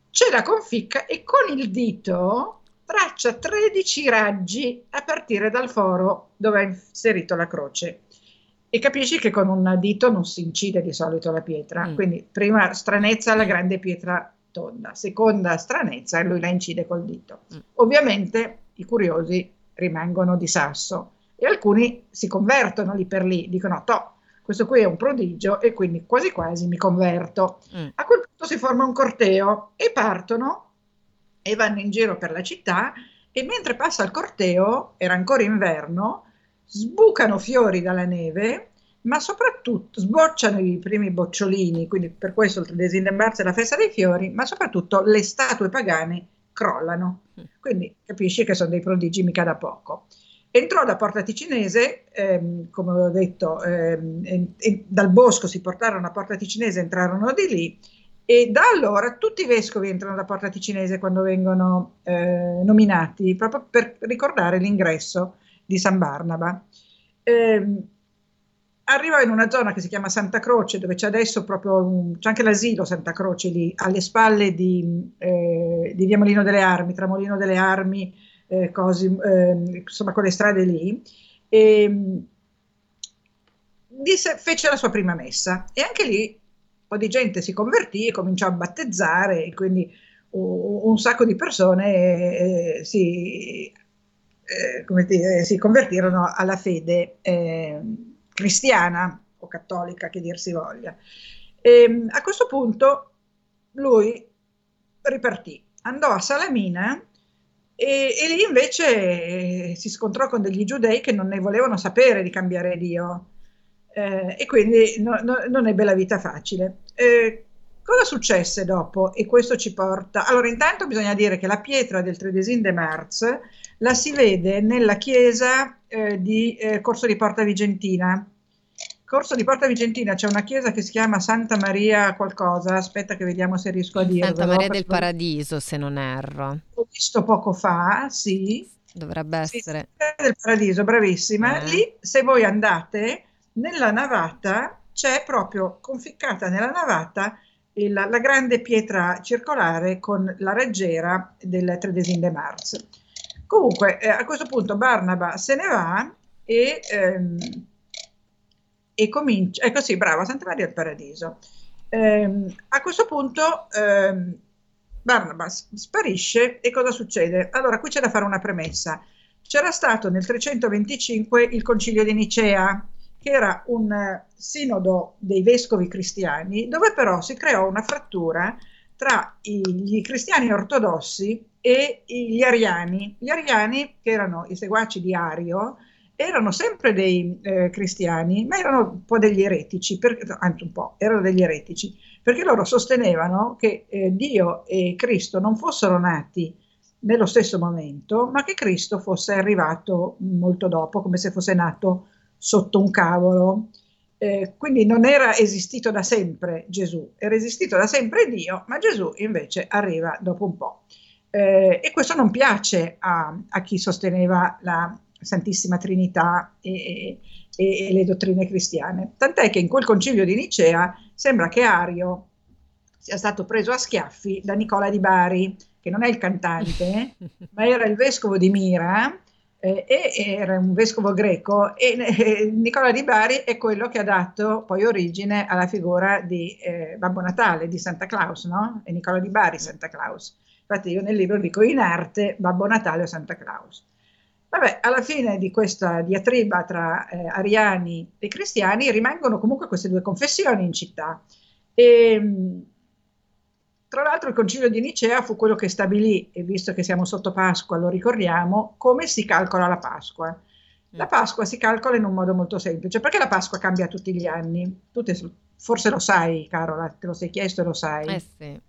ce la conficca e con il dito traccia 13 raggi a partire dal foro dove ha inserito la croce. E capisci che con un dito non si incide di solito la pietra. Mm. Quindi, prima stranezza la grande pietra tonda, seconda stranezza e lui la incide col dito. Mm. Ovviamente i curiosi rimangono di sasso e alcuni si convertono lì per lì, dicono, toh, questo qui è un prodigio e quindi quasi quasi mi converto. Mm. A quel punto si forma un corteo e partono e vanno in giro per la città e mentre passa il corteo, era ancora inverno, sbucano fiori dalla neve, ma soprattutto sbocciano i primi bocciolini, quindi per questo il Desindebarsi è la festa dei fiori, ma soprattutto le statue pagane crollano. Mm. Quindi capisci che sono dei prodigi mica da poco. Entrò da Porta Ticinese, ehm, come ho detto, ehm, e, e dal bosco si portarono a Porta Ticinese, entrarono di lì e da allora tutti i vescovi entrano da Porta Ticinese quando vengono eh, nominati, proprio per ricordare l'ingresso di San Barnaba. Eh, arrivò in una zona che si chiama Santa Croce, dove c'è adesso proprio un, c'è anche l'asilo Santa Croce lì, alle spalle di, eh, di Via Molino delle Armi, tra Molino delle Armi eh, cose, eh, insomma, con le strade lì. E, ehm, disse, fece la sua prima messa e anche lì po' di gente si convertì e cominciò a battezzare e quindi un, sacco di persone eh, si, eh, dire, si, convertirono alla fede ehm, cristiana o cattolica che dir si voglia. E, ehm, a questo punto lui ripartì, andò a Salamina e, e, lì invece eh, si scontrò con degli giudei che non ne volevano sapere di cambiare Dio eh, e quindi no, no, non ebbe la vita facile. Eh, cosa successe dopo? E questo ci porta... Allora intanto bisogna dire che la pietra del Tredesin de Marz la si vede nella chiesa eh, di eh, Corso di Porta Vigentina, Corso di Porta Vicentina c'è una chiesa che si chiama Santa Maria qualcosa, aspetta che vediamo se riesco a dirlo. Santa Maria del Paradiso, se non erro. Ho visto poco fa, sì. Dovrebbe essere. Sì, del Paradiso, bravissima. Eh. Lì, se voi andate, nella navata c'è proprio conficcata nella navata il, la grande pietra circolare con la reggiera del Tredesin de Mars. Comunque, eh, a questo punto Barnaba se ne va e... Ehm, e comincia, ecco sì, brava, Santa Maria del Paradiso. Eh, a questo punto eh, Barnabas sparisce e cosa succede? Allora, qui c'è da fare una premessa. C'era stato nel 325 il concilio di Nicea, che era un uh, sinodo dei vescovi cristiani, dove però si creò una frattura tra i, cristiani ortodossi e gli ariani. Gli ariani, che erano i seguaci di Ario, erano sempre dei eh, cristiani, ma erano un po' degli eretici, per, anzi un po', erano degli eretici, perché loro sostenevano che eh, Dio e Cristo non fossero nati nello stesso momento, ma che Cristo fosse arrivato molto dopo, come se fosse nato sotto un cavolo. Eh, quindi non era esistito da sempre Gesù, era esistito da sempre Dio, ma Gesù invece arriva dopo un po'. Eh, e questo non piace a, a chi sosteneva la Santissima Trinità e, e, e, le dottrine cristiane. Tant'è che in quel concilio di Nicea sembra che Ario sia stato preso a schiaffi da Nicola di Bari, che non è il cantante, ma era il vescovo di Mira, eh, e era un vescovo greco e eh, Nicola di Bari è quello che ha dato poi origine alla figura di eh, Babbo Natale, di Santa Claus, no? E Nicola di Bari Santa Claus. Infatti io nel libro dico in arte Babbo Natale o Santa Claus. Vabbè, alla fine di questa diatriba tra eh, ariani e cristiani rimangono comunque queste due confessioni in città. E, tra l'altro il concilio di Nicea fu quello che stabilì, e visto che siamo sotto Pasqua lo ricordiamo, come si calcola la Pasqua. La Pasqua si calcola in un modo molto semplice, perché la Pasqua cambia tutti gli anni. Tu te, forse lo sai, Carola, te lo sei chiesto e lo sai. Eh sì.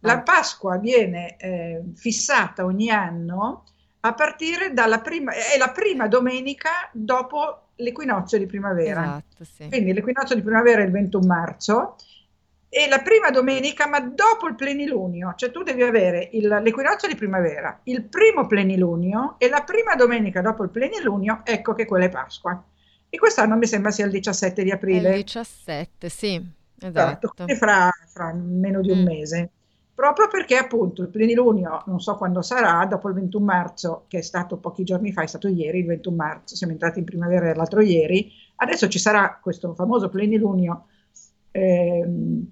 La Pasqua viene eh, fissata ogni anno a partire dalla prima, è la prima domenica dopo l'equinozio di primavera. Esatto, sì. Quindi l'equinozio di primavera è il 21 marzo e la prima domenica, ma dopo il plenilunio, cioè tu devi avere il, l'equinozio di primavera, il primo plenilunio e la prima domenica dopo il plenilunio, ecco che quella è Pasqua. E quest'anno mi sembra sia il 17 di aprile. È il 17, sì, Esatto, esatto. quindi fra, fra meno di un Mm. mese. Proprio perché appunto il plenilunio, non so quando sarà, dopo il 21 marzo, che è stato pochi giorni fa, è stato ieri, il 21 marzo, siamo entrati in primavera l'altro ieri, adesso ci sarà questo famoso plenilunio ehm,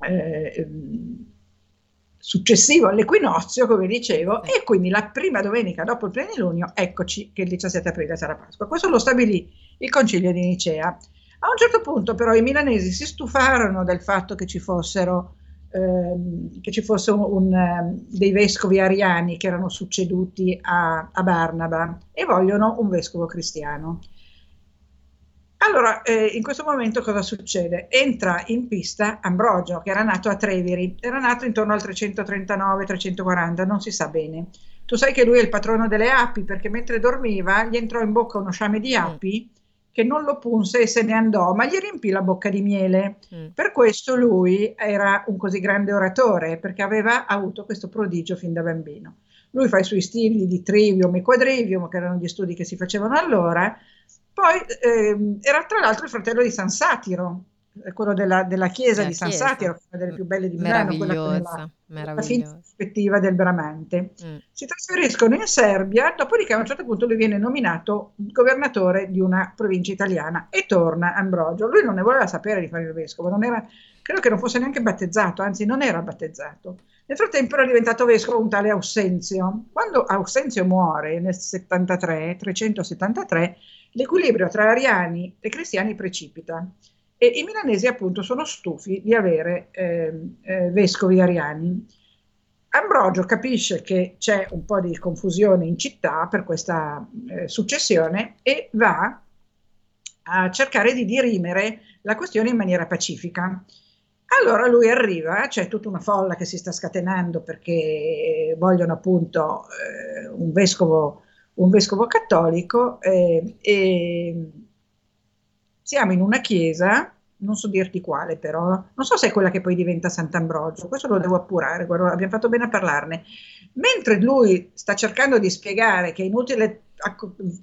ehm, successivo all'equinozio, come dicevo, e quindi la prima domenica dopo il plenilunio, eccoci che il 17 aprile sarà Pasqua. Questo lo stabilì il concilio di Nicea. A un certo punto però i milanesi si stufarono del fatto che ci fossero ehm, che ci fosse un, ehm, dei vescovi ariani che erano succeduti a, a Barnaba e vogliono un vescovo cristiano. Allora, eh, in questo momento cosa succede? Entra in pista Ambrogio, che era nato a Treviri, era nato intorno al 339-340, non si sa bene. Tu sai che lui è il patrono delle api, perché mentre dormiva gli entrò in bocca uno sciame di api che non lo punse e se ne andò, ma gli riempì la bocca di miele. Mm. Per questo lui era un così grande oratore, perché aveva avuto questo prodigio fin da bambino. Lui fa i suoi stili di trivium e quadrivium, che erano gli studi che si facevano allora, poi ehm, era tra l'altro il fratello di San Satiro, eh, quello della, della chiesa Della di San chiesa. Satiro, una delle più belle di Milano, quella con la, la prospettiva del Bramante. Mm. Si trasferiscono in Serbia, dopodiché a un certo punto lui viene nominato governatore di una provincia italiana e torna Ambrogio. Lui non ne voleva sapere di fare il vescovo, non era, credo che non fosse neanche battezzato, anzi non era battezzato. Nel frattempo era diventato vescovo un tale Aussenzio. Quando Aussenzio muore nel 73, 373, l'equilibrio tra ariani e cristiani precipita e i milanesi appunto sono stufi di avere ehm, eh, vescovi ariani. Ambrogio capisce che c'è un po' di confusione in città per questa eh, successione e va a cercare di dirimere la questione in maniera pacifica. Allora lui arriva, c'è tutta una folla che si sta scatenando perché vogliono appunto eh, un, vescovo, un vescovo cattolico eh, e siamo in una chiesa, non so dirti quale però, non so se è quella che poi diventa Sant'Ambrogio, questo lo devo appurare, guarda, abbiamo fatto bene a parlarne. Mentre lui sta cercando di spiegare che è inutile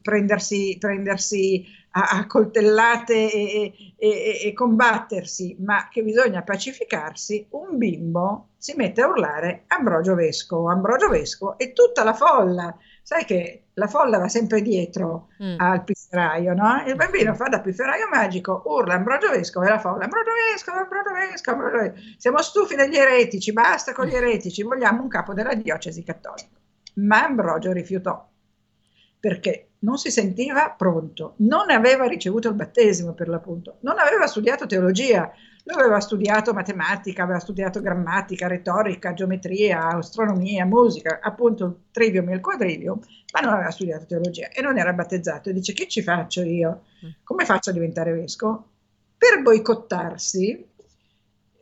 prendersi, prendersi a, a coltellate e- e- e combattersi, ma che bisogna pacificarsi, un bimbo si mette a urlare Ambrogio Vescovo, Ambrogio Vescovo e tutta la folla, sai che la folla va sempre dietro Mm. al pifferaio, no? Il bambino fa da pifferaio magico, urla Ambrogio Vescovo e la folla Ambrogio Vescovo, Ambrogio Vescovo, Ambrogio Vescovo. Siamo stufi degli eretici, basta con gli eretici, vogliamo un capo della diocesi cattolica. Ma Ambrogio rifiutò perché non si sentiva pronto, non aveva ricevuto il battesimo per l'appunto, non aveva studiato teologia, lui aveva studiato matematica, aveva studiato grammatica, retorica, geometria, astronomia, musica, appunto il trivium e il quadrivium, ma non aveva studiato teologia e non era battezzato. E dice: Che ci faccio io? Come faccio a diventare vescovo? Per boicottarsi,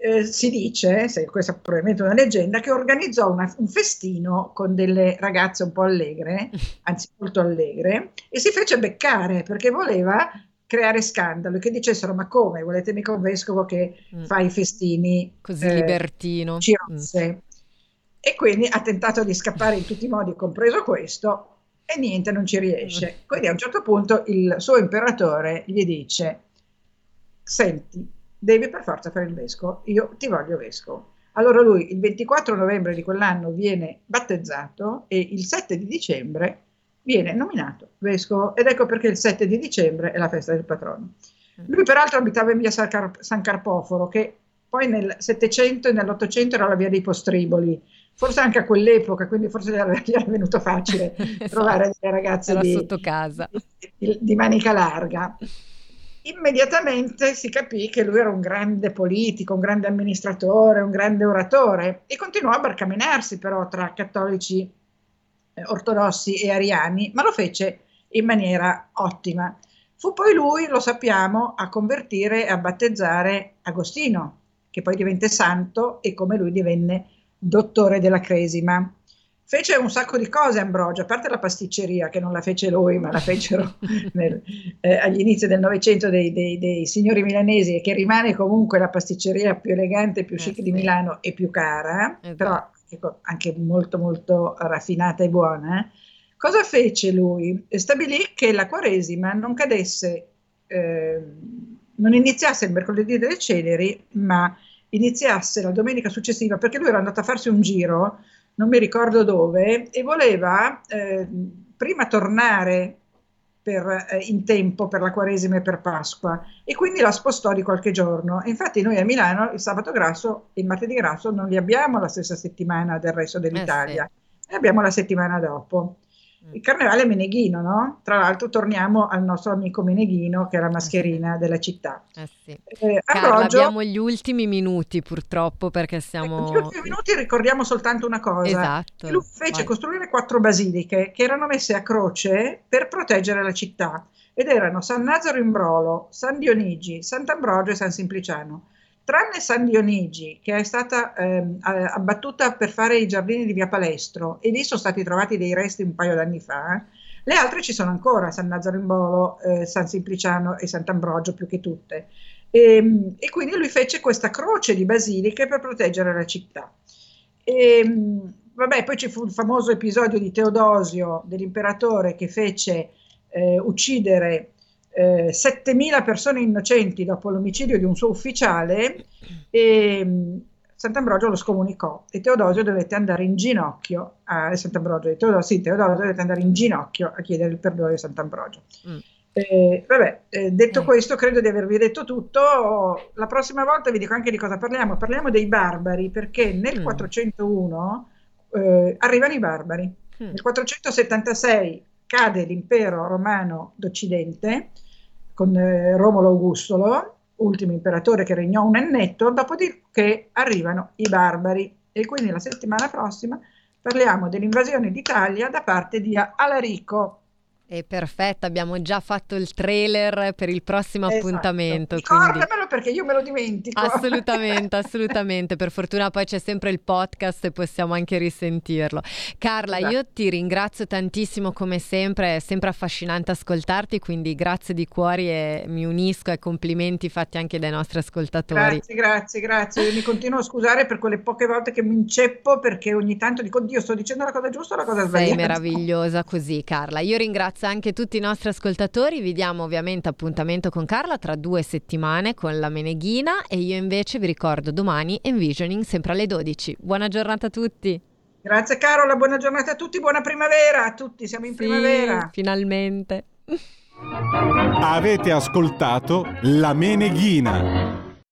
eh, si dice, se questa è probabilmente una leggenda, che organizzò una- un festino con delle ragazze un po' allegre, anzi molto allegre, e si fece beccare perché voleva creare scandalo e che dicessero ma come volete mica un vescovo che Mm. fa i festini Così eh, libertino. cirozze e quindi ha tentato di scappare in tutti i modi compreso questo e niente non ci riesce quindi a un certo punto il suo imperatore gli dice senti devi per forza fare il vescovo io ti voglio vescovo allora lui il 24 novembre di quell'anno viene battezzato e il 7 di dicembre viene nominato vescovo ed ecco perché il 7 di dicembre è la festa del patrono. Lui peraltro abitava in via San, Car- San Carpoforo che poi nel 700 e nell'Ottocento era la via dei Postriboli, forse anche a quell'epoca, quindi forse gli era, gli era venuto facile esatto. trovare delle ragazze di, sotto casa. Di, di, manica larga. Immediatamente si capì che lui era un grande politico, un grande amministratore, un grande oratore e continuò a barcamenarsi però tra cattolici eh, ortodossi e ariani, ma lo fece in maniera ottima. Fu poi lui, lo sappiamo, a convertire e a battezzare Agostino, che poi divenne santo e come lui divenne dottore della Cresima. Fece un sacco di cose Ambrogio, a parte la pasticceria che non la fece lui, ma la fecero nel, eh, agli inizi del Novecento dei, dei, dei, signori milanesi e che rimane comunque la pasticceria più elegante, più eh, chic sì. di Milano e più cara, esatto. però ecco, anche molto molto raffinata e buona. Cosa fece lui? Stabilì che la Quaresima non cadesse, eh, non iniziasse il mercoledì delle ceneri, ma iniziasse la domenica successiva, perché lui era andato a farsi un giro, non mi ricordo dove, e voleva eh, prima tornare per, eh, in tempo per la Quaresima e per Pasqua e quindi la spostò di qualche giorno. infatti noi a Milano il sabato grasso e il martedì grasso non li abbiamo la stessa settimana del resto dell'Italia, eh sì. abbiamo la settimana dopo. Il carnevale Meneghino, no? Tra l'altro torniamo al nostro amico Meneghino che è la mascherina della città. Eh sì. eh, Carla, Ambrogio, abbiamo gli ultimi minuti purtroppo perché siamo... Negli ultimi minuti ricordiamo soltanto una cosa. Esatto. Lui fece Vai. costruire quattro basiliche che erano messe a croce per proteggere la città ed erano San Nazaro in Brolo, San Dionigi, Sant'Ambrogio e San Simpliciano tranne San Dionigi, che è stata eh, abbattuta per fare i giardini di Via Palestro, e lì sono stati trovati dei resti un paio d'anni fa, le altre ci sono ancora, San Nazaro in Bolo, eh, San Simpliciano e Sant'Ambrogio più che tutte. E, ehm, e, quindi lui fece questa croce di basiliche per proteggere la città. E, ehm, vabbè, poi ci fu il famoso episodio di Teodosio, dell'imperatore, che fece eh, uccidere eh, 7.000 persone innocenti dopo l'omicidio di un suo ufficiale e mm, Sant'Ambrogio lo scomunicò e Teodosio dovette andare in ginocchio a Sant'Ambrogio, Teodosio, sì, Teodosio dovette andare in ginocchio a chiedere il perdono di Sant'Ambrogio. Mm. Eh, vabbè, eh, detto mm. questo, credo di avervi detto tutto. La prossima volta vi dico anche di cosa parliamo. Parliamo dei barbari, perché nel mm. 401 eh, arrivano i barbari. Mm. Nel 476 cade l'impero romano d'Occidente con eh, Romolo Augustolo, ultimo imperatore che regnò un annetto, dopodiché arrivano i barbari e quindi la settimana prossima parliamo dell'invasione d'Italia da parte di Alarico è perfetto, abbiamo già fatto il trailer per il prossimo esatto. appuntamento. Ricordamelo. Perché io me lo dimentico. Assolutamente, assolutamente. Per fortuna poi c'è sempre il podcast e possiamo anche risentirlo. Carla, esatto. io ti ringrazio tantissimo come sempre, è sempre affascinante ascoltarti, quindi grazie di cuore e mi unisco ai complimenti fatti anche dai nostri ascoltatori. Grazie, grazie, grazie. Mi continuo a scusare per quelle poche volte che mi inceppo perché ogni tanto dico, Dio, sto dicendo la cosa giusta o la cosa sbagliata. Sei meravigliosa così, Carla. Io ringrazio ringrazio anche tutti i nostri ascoltatori. Vi diamo ovviamente appuntamento con Carla tra due settimane con la Meneghina e io invece vi ricordo domani Envisioning sempre alle 12. Buona giornata a tutti. Grazie Carola, buona giornata a tutti, buona primavera a tutti, siamo in sì, primavera. Finalmente. Avete ascoltato La Meneghina.